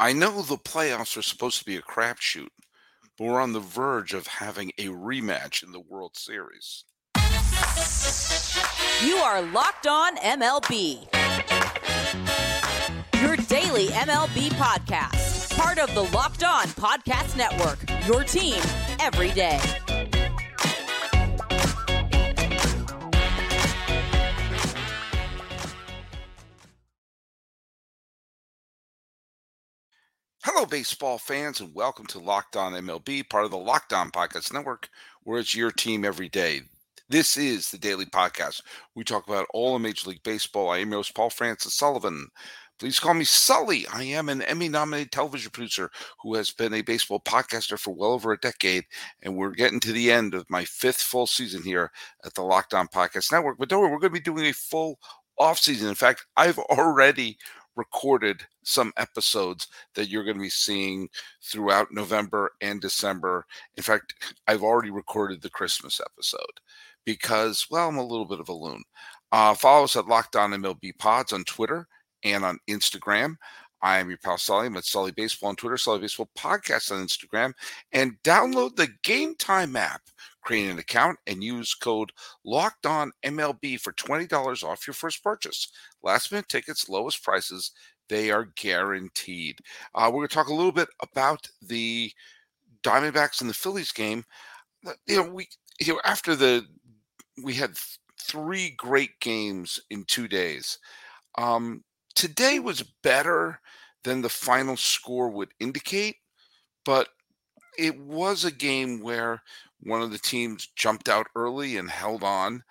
I know the playoffs are supposed to be a crapshoot, but we're on the verge of having a rematch in the World Series. You are Locked On MLB. Your daily MLB podcast. Part of the Locked On Podcast Network. Your team every day. Hello, baseball fans, and welcome to Locked On MLB, part of the Locked On Podcast Network, where it's your team every day. This is the daily podcast. We talk about all of Major League Baseball. I am your host, Paul Francis Sullivan. Please call me Sully. I am an Emmy nominated television producer who has been a baseball podcaster for well over a decade. And we're getting to the end of my fifth full season here at the Locked On Podcast Network. But don't worry, we're going to be doing a full off season. In fact, I've already recorded some episodes that you're going to be seeing throughout November and December. In fact, I've already recorded the Christmas episode because, well, I'm a little bit of a loon. Uh, follow us at Locked On MLB Pods on Twitter and on Instagram. I am your pal Sully. I'm at Sully Baseball on Twitter, Sully Baseball Podcast on Instagram, and download the Game Time app. Create an account and use code Locked On MLB for twenty dollars off your first purchase. Last minute tickets, lowest prices, they are guaranteed. Uh, we're going to talk a little bit about the Diamondbacks and the Phillies game. You know, we you know after the we had three great games in two days. Um, today was better than the final score would indicate, but it was a game where one of the teams jumped out early and held on.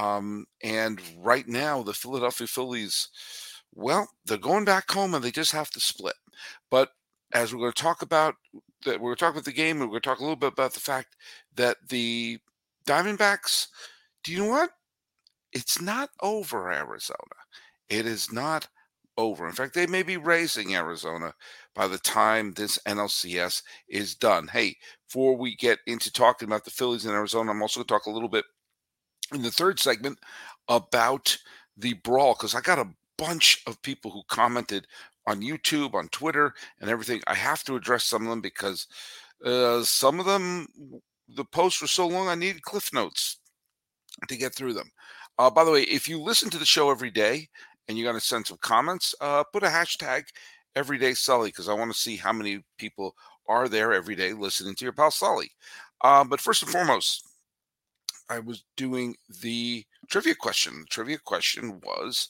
Um, and right now, the Philadelphia Phillies, well, they're going back home and they just have to split. But as we're going to talk about that, we're going to talk about the game and we're going to talk a little bit about the fact that the Diamondbacks, do you know what? It's not over, Arizona. It is not over. In fact, they may be raising Arizona by the time this NLCS is done. Hey, before we get into talking about the Phillies in Arizona, I'm also going to talk a little bit in the third segment about the brawl because I got a bunch of people who commented on YouTube, on Twitter, and everything. I have to address some of them because uh, some of them, the posts were so long, I needed cliff notes to get through them. Uh, by the way, if you listen to the show every day and you're going to send some comments, uh, put a hashtag everyday Sully because I want to see how many people are there every day listening to your pal Sully. Uh, but first and foremost, I was doing the trivia question. The trivia question was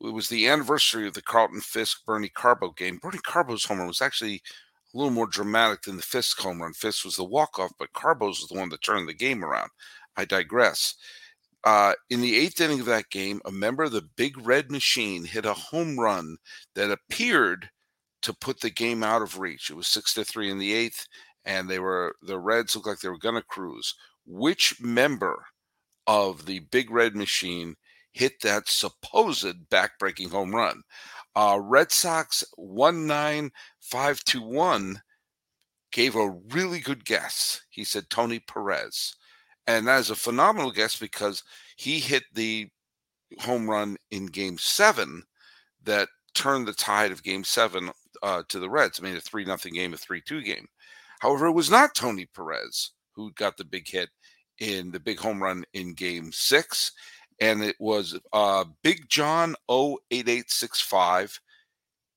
it was the anniversary of the Carlton Fisk Bernie Carbo game. Bernie Carbo's homer was actually a little more dramatic than the Fisk home run. Fisk was the walk off, but Carbo's was the one that turned the game around. I digress. Uh, in the eighth inning of that game, a member of the Big Red Machine hit a home run that appeared to put the game out of reach. It was six to three in the eighth, and they were the Reds looked like they were going to cruise. Which member of the Big Red Machine hit that supposed backbreaking home run? Uh, Red Sox one nine five two one gave a really good guess. He said Tony Perez. And that is a phenomenal guess because he hit the home run in game seven that turned the tide of game seven uh, to the Reds, made a 3 nothing game, a 3 2 game. However, it was not Tony Perez who got the big hit in the big home run in game six. And it was uh, Big John 08865.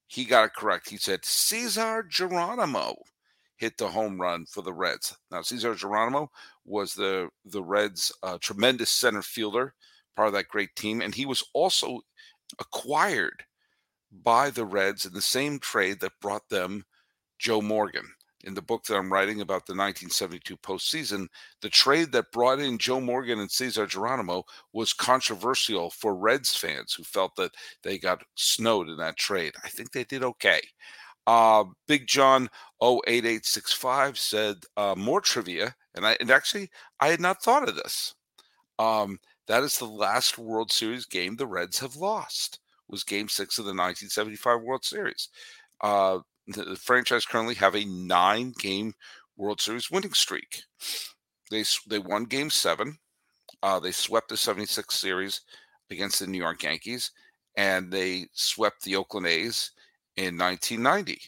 He got it correct. He said Cesar Geronimo hit the home run for the Reds. Now, Cesar Geronimo was the the Reds' uh, tremendous center fielder, part of that great team, and he was also acquired by the Reds in the same trade that brought them Joe Morgan. In the book that I'm writing about the 1972 postseason, the trade that brought in Joe Morgan and Cesar Geronimo was controversial for Reds fans who felt that they got snowed in that trade. I think they did okay. Uh, Big John 08865 said uh, more trivia, and I and actually I had not thought of this. Um, that is the last World Series game the Reds have lost. Was Game Six of the 1975 World Series. Uh, the, franchise currently have a nine-game World Series winning streak. They they won Game Seven. Uh, they swept the 76 series against the New York Yankees, and they swept the Oakland A's in 1990.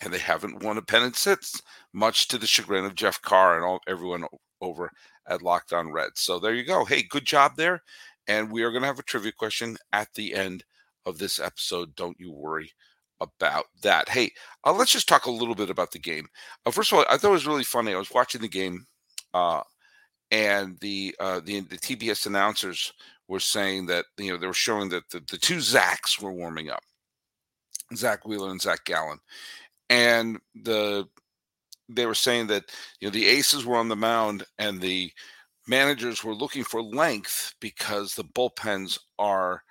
and they haven't won a pennant since, much to the chagrin of Jeff Carr and all everyone over at Locked On. So there you go. Hey, good job there. And we are going to have a trivia question at the end of this episode. Don't you worry about that. Hey, uh, let's just talk a little bit about the game. Uh, first of all, I thought it was really funny. I was watching the game, uh, and the, uh, the the TBS announcers were saying that you know they were showing that the, the two Zachs were warming up, Zack Wheeler and Zac Gallen, and the they were saying that you know the aces were on the mound and the managers were looking for length because the bullpens are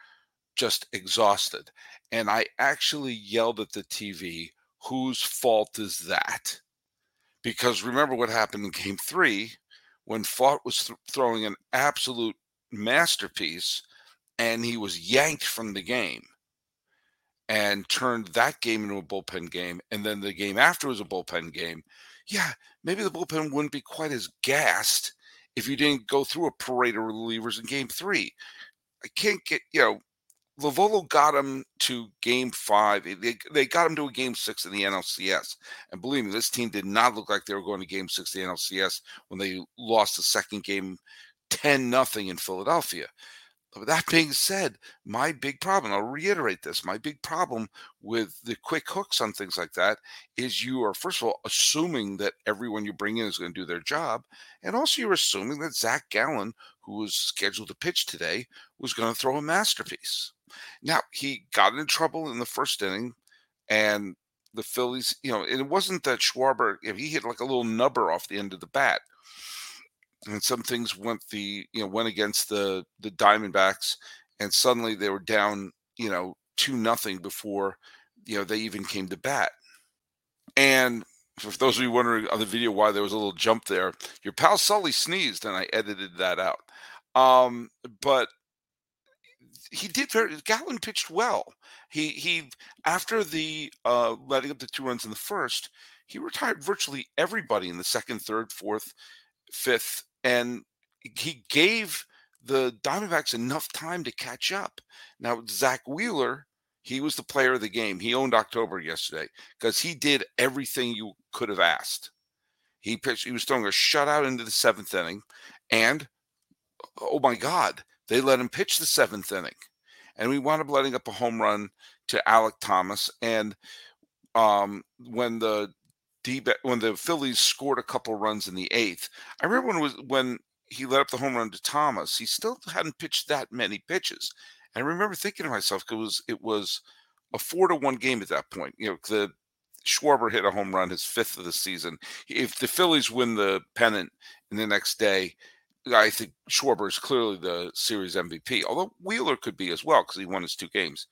just exhausted and i actually yelled at the tv whose fault is that because remember what happened in game 3 when Pfaadt was th- throwing an absolute masterpiece and he was yanked from the game and turned that game into a bullpen game. And then the game after was a bullpen game. Yeah, maybe the bullpen wouldn't be quite as gassed if you didn't go through a parade of relievers in game three. I can't get, you know, Lovullo got him to game five. Eh, they, they got him to a game six in the NLCS. And believe me, this team did not look like they were going to game six in the NLCS when they lost the second game 10 nothing in Philadelphia. But that being said, my big problem, I'll reiterate this, my big problem with the quick hooks on things like that is you are, first of all, assuming that everyone you bring in is going to do their job. And also, you're assuming that Zac Gallen, who was scheduled to pitch today, was going to throw a masterpiece. Now, he got in trouble in the first inning, and the Phillies, you know, it wasn't that Schwarber, if he hit like a little nubber off the end of the bat and some things went the you know went against the the Diamondbacks, and suddenly they were down you know two nothing before you know they even came to bat. And for those of you wondering on the video why there was a little jump there, your pal Sully sneezed, and I edited that out. Um, but he did very. Gallen pitched well. He he after the uh, letting up the two runs in the first, he retired virtually everybody in the second, third, fourth, fifth, and he gave the Diamondbacks enough time to catch up. Now, Zack Wheeler, he was the player of the game. He owned October yesterday because he did everything you could have asked. He pitched, he was throwing a shutout into the seventh inning, and oh my God, they let him pitch the seventh inning. And we wound up letting up a home run to Alek Thomas. And um, when the D when the Phillies scored a couple runs in the eighth. I remember when was when he let up the home run to Thomas. He still hadn't pitched that many pitches. And I remember thinking to myself, it was it was a four to one game at that point. You know, the Schwarber hit a home run, his fifth of the season. If the Phillies win the pennant in the next day, I think Schwarber is clearly the series MVP. Although Wheeler could be as well because he won his two games.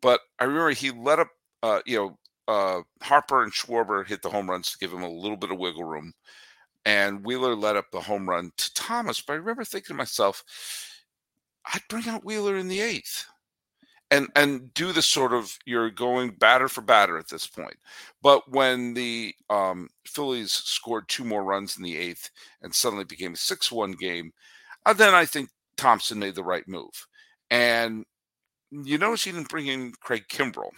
But I remember he let up, uh, you know, uh, Harper and Schwarber hit the home runs to give him a little bit of wiggle room, and Wheeler let up the home run to Thomas. But I remember thinking to myself, I'd bring out Wheeler in the eighth, and and do the sort of you're going batter for batter at this point. But when the um, Phillies scored two more runs in the eighth and suddenly became a six-one game, uh, then I think Thomson made the right move. And you notice he didn't bring in Craig Kimbrel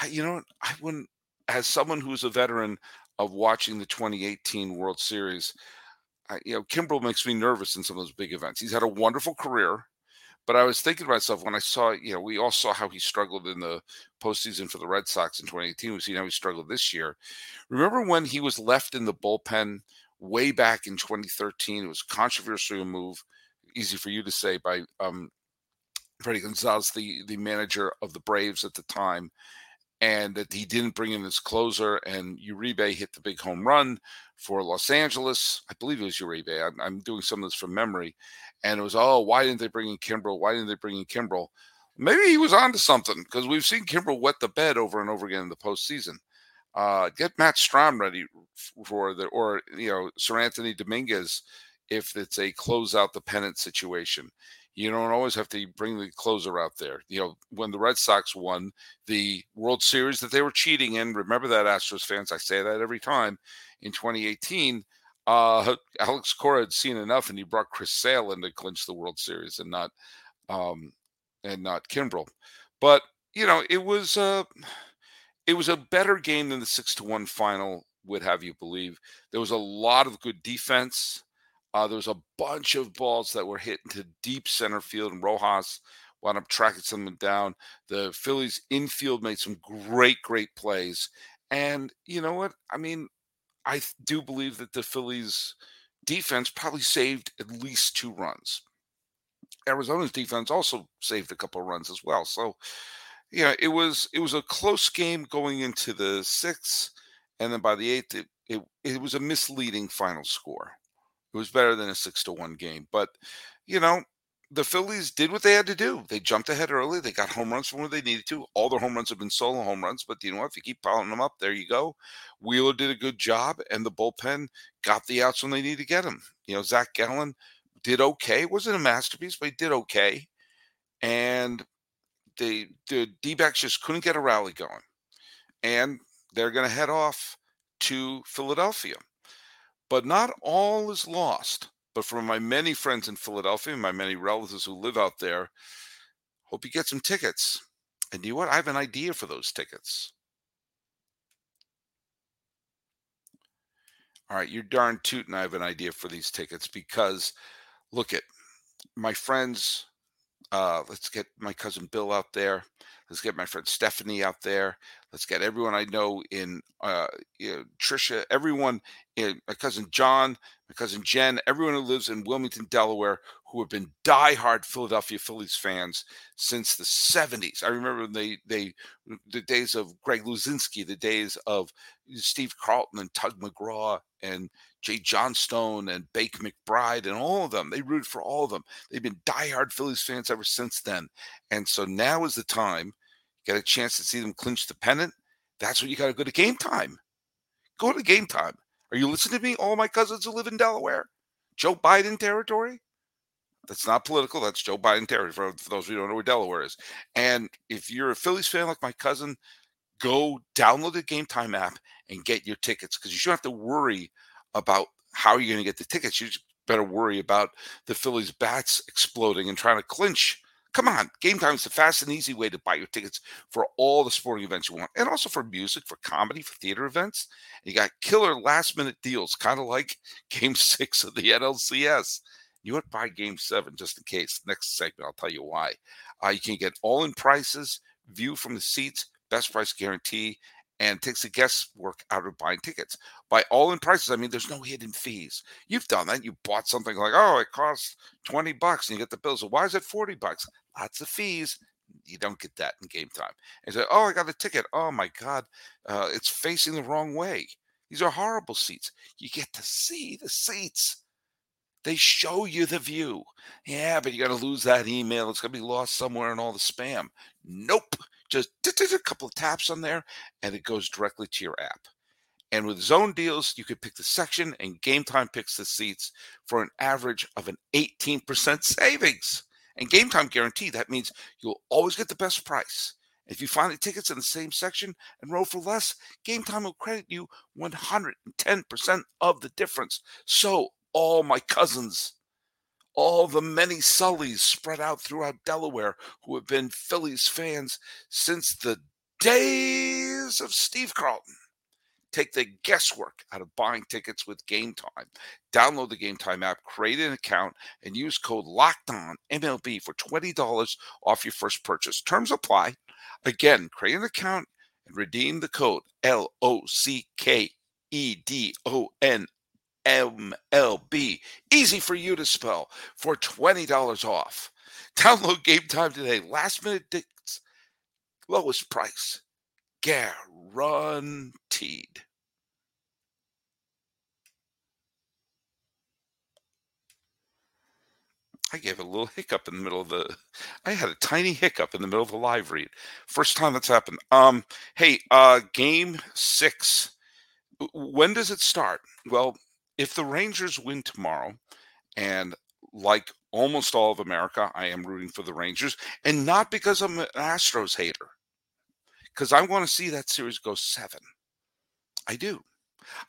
I, you know, I wouldn't, as someone who's a veteran of watching the 2018 World Series, I, you know, Kimbrel makes me nervous in some of those big events. He's had a wonderful career, but I was thinking to myself when I saw, you know, we all saw how he struggled in the postseason for the Red Sox in 2018. We've seen how he struggled this year. Remember when he was left in the bullpen way back in 2013? It was a controversial move, easy for you to say, by um, Fredi Gonzalez, the the manager of the Braves at the time and that he didn't bring in his closer. And Uribe hit the big home run for Los Angeles. I believe it was Uribe. I'm, I'm doing some of this from memory. And it was, oh, why didn't they bring in Kimbrel? Why didn't they bring in Kimbrel? Maybe he was onto something because we've seen Kimbrel wet the bed over and over again in the postseason. Uh, get Matt Strahm ready for the, or, you know, Seranthony Dominguez if it's a close out the pennant situation. You don't always have to bring the closer out there. You know, when the Red Sox won the World Series that they were cheating in, remember that, Astros fans. I say that every time. In 2018, uh, Alex Cora had seen enough, and he brought Chris Sale in to clinch the World Series, and not, um, and not Kimbrel. But you know, it was. a it was a better game than the six to one final would have you believe. There was a lot of good defense. Uh, there was a bunch of balls that were hit into deep center field, and Rojas wound up tracking some of them down. The Phillies infield made some great, great plays. And you know what? I mean, I do believe that the Phillies defense probably saved at least two runs. Arizona's defense also saved a couple of runs as well. So, yeah, it was it was a close game going into the sixth, and then by the eighth, it it, it was a misleading final score. It was better than a six to one game, but you know, the Phillies did what they had to do. They jumped ahead early. They got home runs from where they needed to. All their home runs have been solo home runs, but you know what? If you keep piling them up, there you go. Wheeler did a good job, and the bullpen got the outs when they needed to get them. You know, Zac Gallen did okay. It wasn't a masterpiece, but he did okay. And they, the D backs just couldn't get a rally going. And they're going to head off to Philadelphia. But not all is lost. But for my many friends in Philadelphia, my many relatives who live out there, hope you get some tickets. And you know what? I have an idea for those tickets. All right, you're darn tootin'. I have an idea for these tickets because look at my friends. Uh, let's get my cousin Bill out there. Let's get my friend Stephanie out there. Let's get everyone I know in uh, you know, Trisha, everyone, know, my cousin John, my cousin Jen, everyone who lives in Wilmington, Delaware, who have been diehard Philadelphia Phillies fans since the 70s. I remember they they the days of Greg Luzinski, the days of Steve Carlton and Tug McGraw and Jay Johnstone and Bake McBride and all of them. They rooted for all of them. They've been diehard Phillies fans ever since then. And so now is the time get a chance to see them clinch the pennant, that's when you got to go to game time. Go to game time. Are you listening to me? All my cousins who live in Delaware, Joe Biden territory. That's not political. That's Joe Biden territory. For, for those who don't know where Delaware is. And if you're a Phillies fan like my cousin, go download the Game Time app and get your tickets because you shouldn't have to worry about how you're going to get the tickets. You better worry about the Phillies bats exploding and trying to clinch Come on, Game Time is the fast and easy way to buy your tickets for all the sporting events you want, and also for music, for comedy, for theater events. And you got killer last minute deals, kind of like Game Six of the NLCS. You would buy Game Seven just in case. Next segment, I'll tell you why. Uh, you can get all in prices, view from the seats, best price guarantee, and takes the guesswork out of buying tickets. By all in prices, I mean there's no hidden fees. You've done that. You bought something like, oh, it costs 20 bucks and you get the bill. So why is it 40 bucks? Lots of fees. You don't get that in game time. And say, oh, I got a ticket. Oh my God, uh, it's facing the wrong way. These are horrible seats. You get to see the seats. They show you the view. Yeah, but you got to lose that email. It's going to be lost somewhere in all the spam. Nope just a couple of taps on there and it goes directly to your app. And with zone deals, you could pick the section and Game Time picks the seats for an average of an 18% savings. And Game Time guarantee, that means you'll always get the best price. If you find the tickets in the same section and row for less, Game Time will credit you 110% of the difference. So, all my cousins, all the many Sullys spread out throughout Delaware who have been Phillies fans since the days of Steve Carlton. Take the guesswork out of buying tickets with Game Time. Download the Game Time app, create an account, and use code LOCKEDON MLB for $20 off your first purchase. Terms apply. Again, create an account and redeem the code L O C K E D O N MLB. Easy for you to spell for $20 off. Download Game Time today. Last minute tickets, lowest price, guaranteed. I gave a little hiccup in the middle of the. I had a tiny hiccup in the middle of the live read. First time that's happened. Um, hey, uh, game six. When does it start? Well, if the Rangers win tomorrow, and like almost all of America, I am rooting for the Rangers, and not because I'm an Astros hater, because I want to see that series go seven. I do.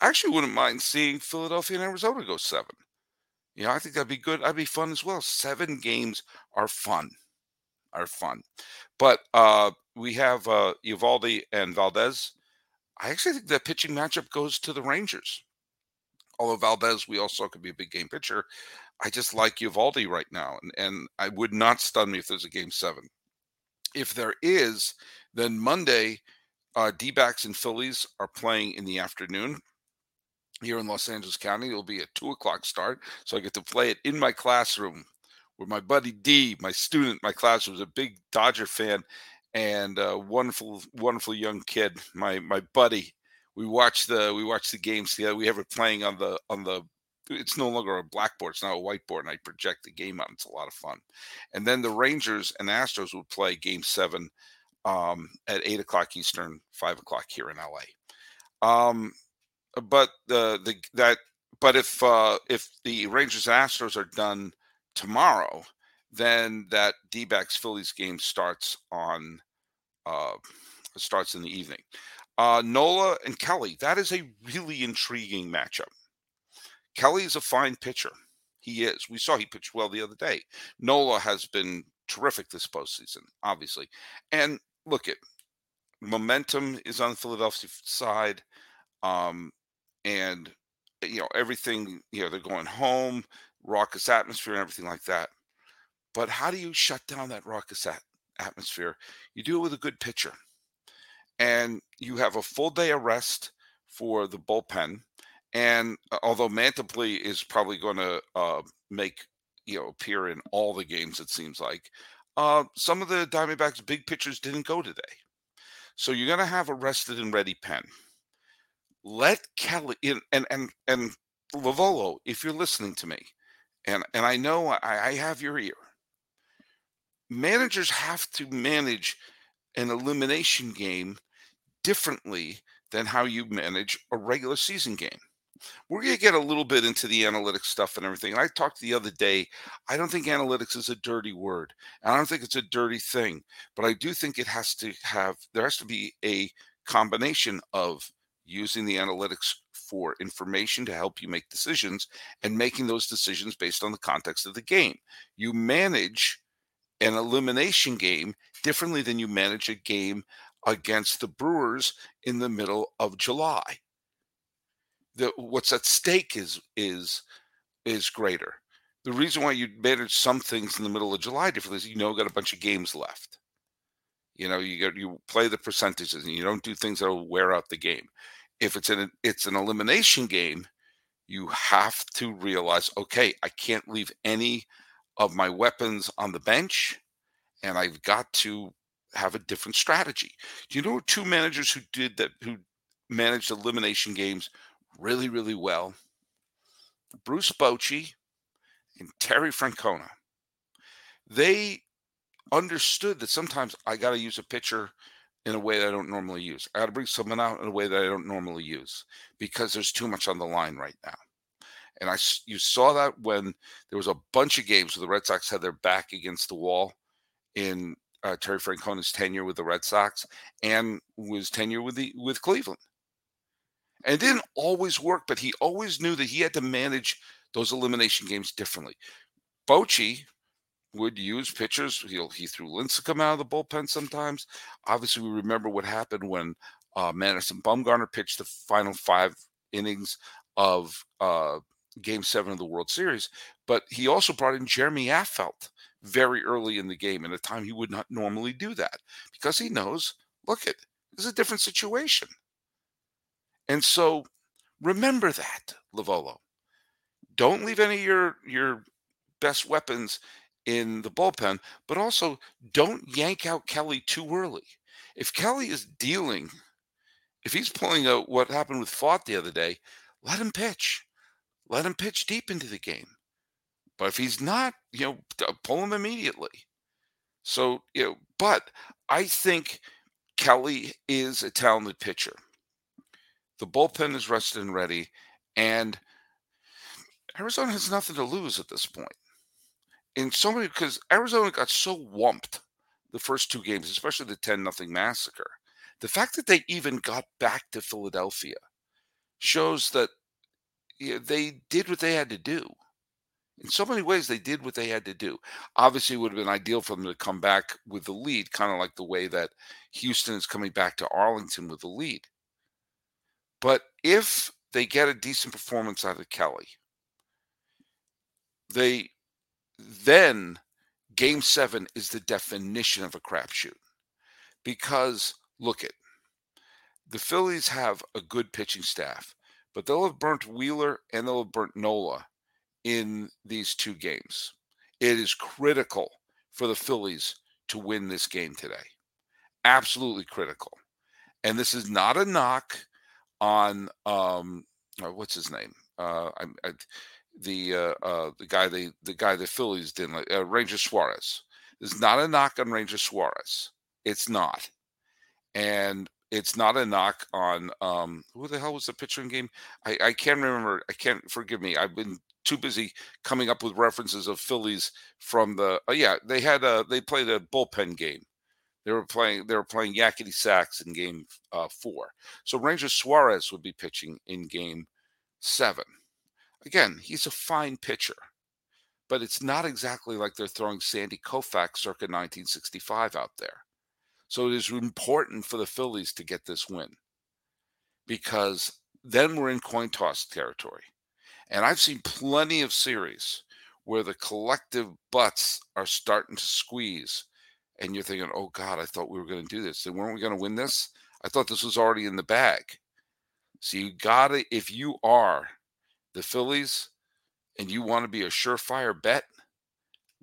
I actually wouldn't mind seeing Philadelphia and Arizona go seven. You know, I think that'd be good. That'd be fun as well. Seven games are fun, are fun. But uh, we have uh, Eovaldi and Valdez. I actually think the pitching matchup goes to the Rangers. Although Valdez, we also could be a big game pitcher. I just like Eovaldi right now, and, and I would not stun me if there's a game seven. If there is, then Monday, uh, D backs and Phillies are playing in the afternoon here in Los Angeles County. It'll be a two o'clock start, so I get to play it in my classroom where my buddy D, my student, my class was a big Dodger fan and a wonderful, wonderful young kid. My my buddy. We watch the we watched the games together. We have it playing on the on the. It's no longer a blackboard; it's now a whiteboard, and I project the game out. It's a lot of fun. And then the Rangers and Astros would play Game Seven um, at eight o'clock Eastern, five o'clock here in LA. Um, but the the that but if uh, if the Rangers and Astros are done tomorrow, then that D backs Phillies game starts on uh, starts in the evening. Uh, Nola and Kelly, that is a really intriguing matchup. Kelly is a fine pitcher. He is. We saw he pitched well the other day. Nola has been terrific this postseason, obviously. And look at momentum is on the Philadelphia side. Um, and you know, everything, you know, they're going home raucous atmosphere and everything like that. But how do you shut down that raucous at- atmosphere? You do it with a good pitcher. And you have a full day of rest for the bullpen. And although Mantiply is probably going to uh, make, you know, appear in all the games, it seems like, uh, some of the Diamondbacks' big pitchers didn't go today. So you're going to have a rested and ready pen. Let Kelly in, and and and Lovullo, if you're listening to me, and and I know I, I have your ear. Managers have to manage an elimination game differently than how you manage a regular season game. We're going to get a little bit into the analytics stuff and everything. And I talked the other day. I don't think analytics is a dirty word. and I don't think it's a dirty thing, but I do think it has to have, there has to be a combination of using the analytics for information to help you make decisions and making those decisions based on the context of the game. You manage an elimination game differently than you manage a game against the Brewers in the middle of July. The, what's at stake is is is greater. The reason why you manage some things in the middle of July differently is you know got a bunch of games left. You know, you got you play the percentages and you don't do things that will wear out the game if it's an it's an elimination game, you have to realize, okay, I can't leave any of my weapons on the bench, and I've got to have a different strategy. Do you know two managers who did that who managed elimination games really, really well? Bruce Bochy and Terry Francona. They understood that sometimes I got to use a pitcher in a way that I don't normally use. I got to bring someone out in a way that I don't normally use because there's too much on the line right now. And I, you saw that when there was a bunch of games where the Red Sox had their back against the wall in uh, Terry Francona's tenure with the Red Sox and was tenure with the with Cleveland. And it didn't always work, but he always knew that he had to manage those elimination games differently. Bochy would use pitchers. He'll, he threw Lincecum out of the bullpen sometimes. Obviously, we remember what happened when uh, Madison Bumgarner pitched the final five innings of uh, Game Seven of the World Series. But he also brought in Jeremy Affeldt very early in the game, in a time he would not normally do that, because he knows, look, it is a different situation. And so, remember that, Lovullo. Don't leave any of your your best weapons in the bullpen, but also don't yank out Kelly too early. If Kelly is dealing, if he's pulling out what happened with Pfaadt the other day, let him pitch. Let him pitch deep into the game. But if he's not, you know, uh, pull him immediately. So, you know, but I think Kelly is a talented pitcher. The bullpen is rested and ready, and Arizona has nothing to lose at this point in so many because Arizona got so whumped the first two games, especially the 10 nothing massacre. The fact that they even got back to Philadelphia shows that you know, they did what they had to do. In so many ways, they did what they had to do. Obviously, it would have been ideal for them to come back with the lead, kind of like the way that Houston is coming back to Arlington with the lead. But if they get a decent performance out of Kelly, they then game seven is the definition of a crapshoot. Because look at the Phillies have a good pitching staff, but they'll have burnt Wheeler and they'll have burnt Nola in these two games. It is critical for the Phillies to win this game today. Absolutely critical. And this is not a knock on um, uh, what's his name? Uh, I, I, the uh, uh, the guy they the guy the Phillies didn't like uh, Ranger Suarez. There's not a knock on Ranger Suarez. It's not, and it's not a knock on um, who the hell was the pitcher in game? I, I can't remember. I can't forgive me. I've been too busy coming up with references of Phillies from the. Oh yeah, they had a they played a bullpen game. They were playing. They were playing Yakety Sax in Game uh, Four. So Ranger Suarez would be pitching in Game Seven. Again, he's a fine pitcher, but it's not exactly like they're throwing Sandy Koufax circa 1965 out there. So it is important for the Phillies to get this win because then we're in coin toss territory. And I've seen plenty of series where the collective butts are starting to squeeze. And you're thinking, oh God, I thought we were going to do this. Then weren't we going to win this? I thought this was already in the bag. So you got to, if you are the Phillies and you want to be a surefire bet,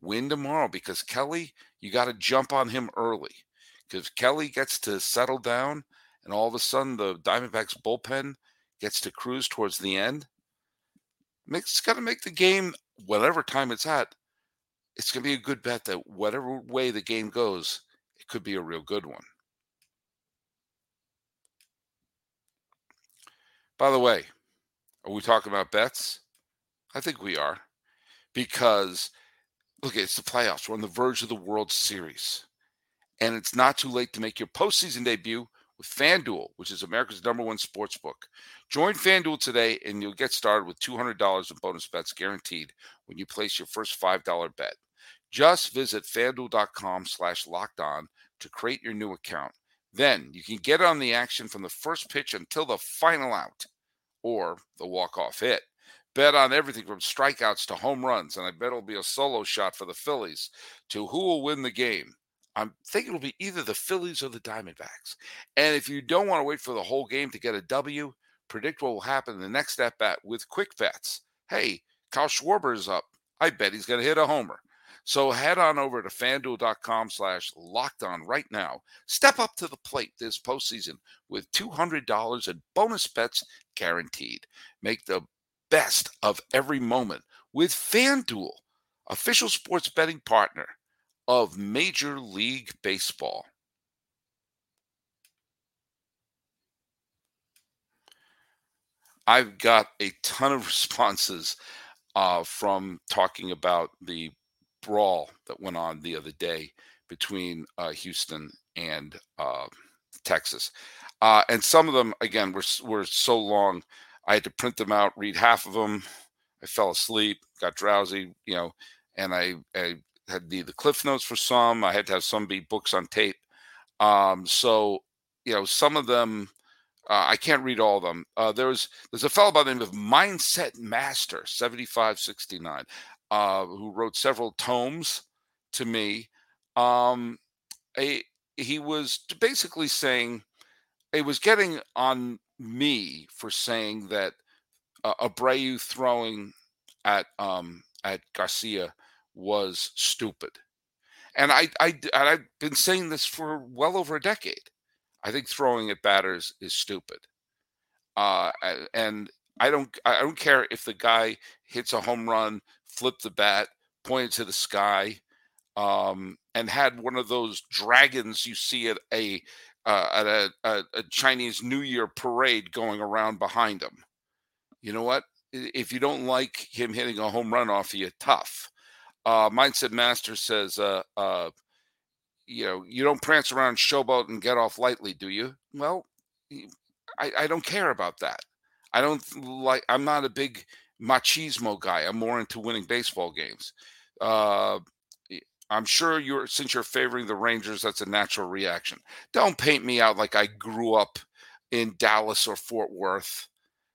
win tomorrow because Kelly, you got to jump on him early. Because Kelly gets to settle down and all of a sudden the Diamondbacks bullpen gets to cruise towards the end. It's got to make the game, whatever time it's at, it's going to be a good bet that whatever way the game goes, it could be a real good one. By the way, are we talking about bets? I think we are. Because, look, it's the playoffs. We're on the verge of the World Series. And it's not too late to make your postseason debut with FanDuel, which is America's number one sports book. Join FanDuel today and you'll get started with $200 in bonus bets guaranteed when you place your first $5 bet. Just visit fanduel.com slash locked on to create your new account. Then you can get on the action from the first pitch until the final out or the walk-off hit. Bet on everything from strikeouts to home runs, and I bet it'll be a solo shot for the Phillies to who will win the game. I'm thinking it'll be either the Phillies or the Diamondbacks. And if you don't want to wait for the whole game to get a W, predict what will happen in the next at bat with quick bets. Hey, Kyle Schwarber is up. I bet he's going to hit a homer. So head on over to fanduel.com slash locked on right now. Step up to the plate this postseason with $200 in bonus bets guaranteed. Make the best of every moment with FanDuel, official sports betting partner of Major League Baseball. I've got a ton of responses uh, from talking about the brawl that went on the other day between uh, Houston and uh, Texas. Uh, and some of them, again, were, were so long, I had to print them out, read half of them. I fell asleep, got drowsy, you know, and I, I had the, the cliff notes for some. I had to have some be books on tape. Um, so, you know, some of them, uh, I can't read all of them. Uh, there's there's a fellow by the name of Mindset Master 7569 uh, who wrote several tomes to me. Um, a, he was basically saying, it was getting on me for saying that uh, Abreu throwing at um, at Garcia was stupid, and I I I've been saying this for well over a decade. I think throwing at batters is stupid, uh, and I don't I don't care if the guy hits a home run flipped the bat, pointed to the sky, um, and had one of those dragons you see at a uh, at a, a, a, Chinese New Year parade going around behind him. You know what? If you don't like him hitting a home run off of you, tough. Uh, Mindset Master says, uh, uh, you know, you don't prance around showboat and get off lightly, do you? Well, I, I don't care about that. I don't like. I'm not a big machismo guy. I'm more into winning baseball games. Uh, I'm sure you're since you're favoring the Rangers, that's a natural reaction. Don't paint me out like I grew up in Dallas or Fort Worth.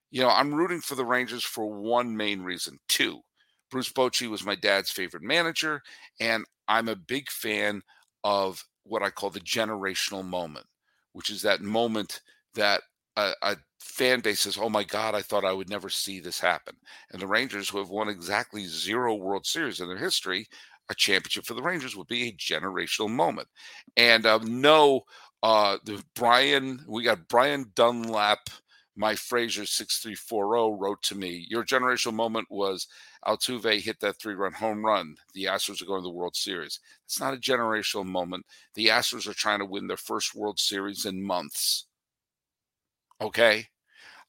You know, I'm rooting for the Rangers for one main reason. Two, Bruce Bochy was my dad's favorite manager, and I'm a big fan of what I call the generational moment, which is that moment that a, a, fan base says, "Oh my God, I thought I would never see this happen." And the Rangers, who have won exactly zero World Series in their history, a championship for the Rangers would be a generational moment. And um, no, uh, the Brian, we got Brian Dunlap. My Fraser 6340 wrote to me, Your generational moment was Altuve hit that three run home run. The Astros are going to the World Series. It's not a generational moment. The Astros are trying to win their first World Series in months. Okay.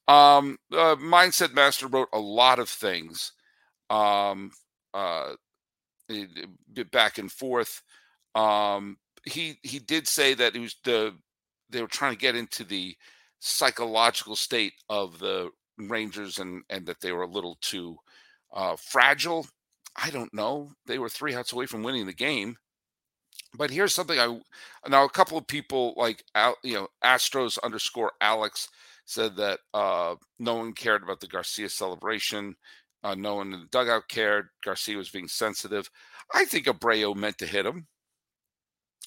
Um, uh, Mindset Master wrote a lot of things. Um, uh, back and forth. Um, he he did say that it was the they were trying to get into the psychological state of the Rangers and and that they were a little too uh, fragile. I don't know. They were three outs away from winning the game. But here's something I now a couple of people like you know Astros underscore Alex said that uh, no one cared about the Garcia celebration. Uh, no one in the dugout cared. Garcia was being sensitive. I think Abreu meant to hit him.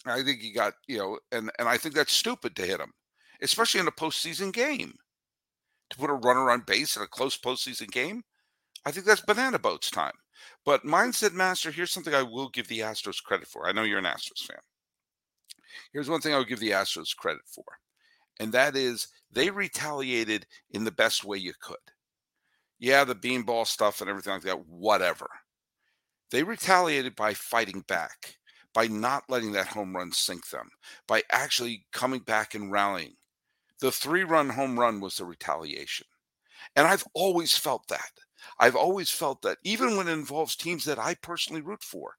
I think he got, you know, and, and I think that's stupid to hit him, especially in a postseason game. To put a runner on base in a close postseason game, I think that's banana boats time. But Mindset Master, here's something I will give the Astros credit for. I know you're an Astros fan. Here's one thing I will give the Astros credit for, and that is they retaliated in the best way you could yeah, the beanball stuff and everything like that, whatever. They retaliated by fighting back, by not letting that home run sink them, by actually coming back and rallying. The three run home run was the retaliation. And I've always felt that. I've always felt that, even when it involves teams that I personally root for.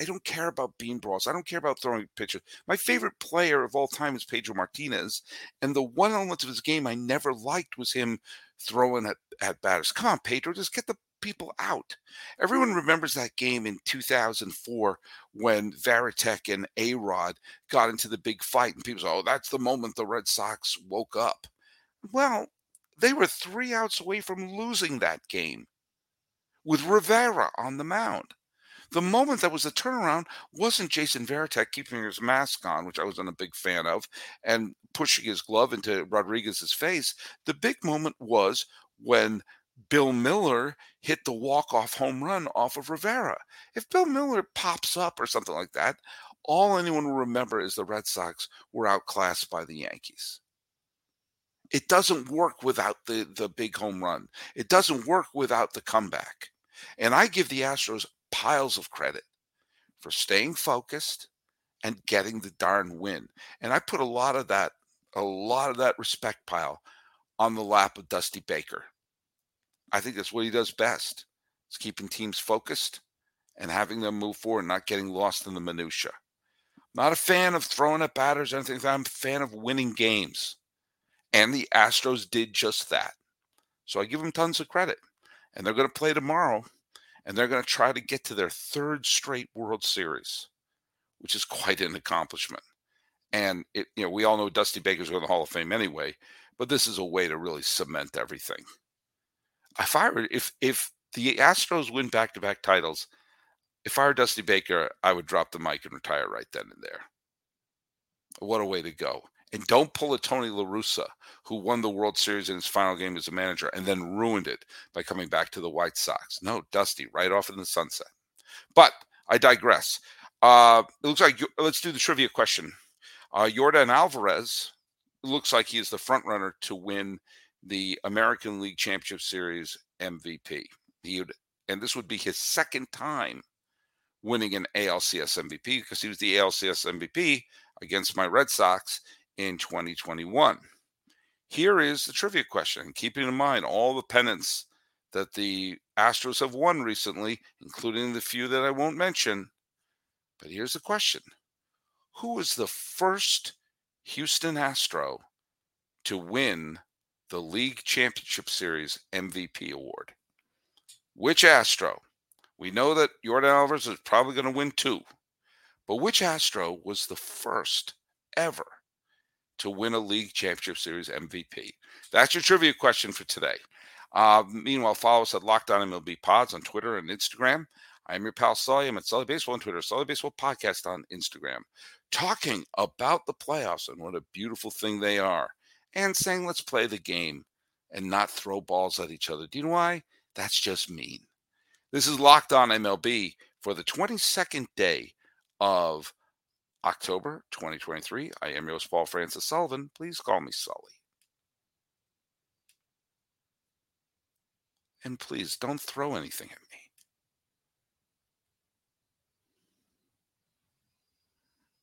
I don't care about bean balls. I don't care about throwing pitches. My favorite player of all time is Pedro Martinez. And the one element of his game I never liked was him throwing at, at batters. Come on, Pedro, just get the people out. Everyone mm. remembers that game in 2004 when Varitek and A Rod got into the big fight, and people say, oh, that's the moment the Red Sox woke up. Well, they were three outs away from losing that game with Rivera on the mound. The moment that was the turnaround wasn't Jason Varitek keeping his mask on, which I wasn't a big fan of, and pushing his glove into Rodriguez's face. The big moment was when Bill Mueller hit the walk-off home run off of Rivera. If Bill Mueller pops up or something like that, all anyone will remember is the Red Sox were outclassed by the Yankees. It doesn't work without the, the big home run. It doesn't work without the comeback. And I give the Astros piles of credit for staying focused and getting the darn win. And I put a lot of that, a lot of that respect pile on the lap of Dusty Baker. I think that's what he does best. Is keeping teams focused and having them move forward, not getting lost in the minutia. Not a fan of throwing at batters or anything. I'm a fan of winning games. And the Astros did just that. So I give them tons of credit. And they're going to play tomorrow and they're going to try to get to their third straight World Series, which is quite an accomplishment. And it, you know, we all know Dusty Baker's going to the Hall of Fame anyway, but this is a way to really cement everything. If I were, if if the Astros win back-to-back titles, if I were Dusty Baker, I would drop the mic and retire right then and there. What a way to go! And don't pull a Tony La Russa, who won the World Series in his final game as a manager and then ruined it by coming back to the White Sox. No, Dusty, right off in the sunset. But I digress. Uh, it looks like let's do the trivia question. Uh, Yordan Alvarez looks like he is the front runner to win the American League Championship Series MVP. He would, and this would be his second time winning an ALCS MVP because he was the ALCS MVP against my Red Sox in 2021. Here is the trivia question, keeping in mind all the pennants that the Astros have won recently, including the few that I won't mention. But here's the question Who was the first Houston Astro to win the League Championship Series MVP award? which Astro? We know that Yordan Alvarez is probably going to win two, but which Astro was the first ever to win a league championship series MVP? That's your trivia question for today. Uh, meanwhile, follow us at Locked On MLB Pods on Twitter and Instagram. I am your pal Sully. I'm at Sully Baseball on Twitter, Sully Baseball Podcast on Instagram, talking about the playoffs and what a beautiful thing they are, and saying let's play the game and not throw balls at each other. Do you know why? That's just mean. This is Locked On MLB for the 22nd day of October 2023. I am your host, Paul Francis Sullivan. Please call me Sully. And please don't throw anything at me.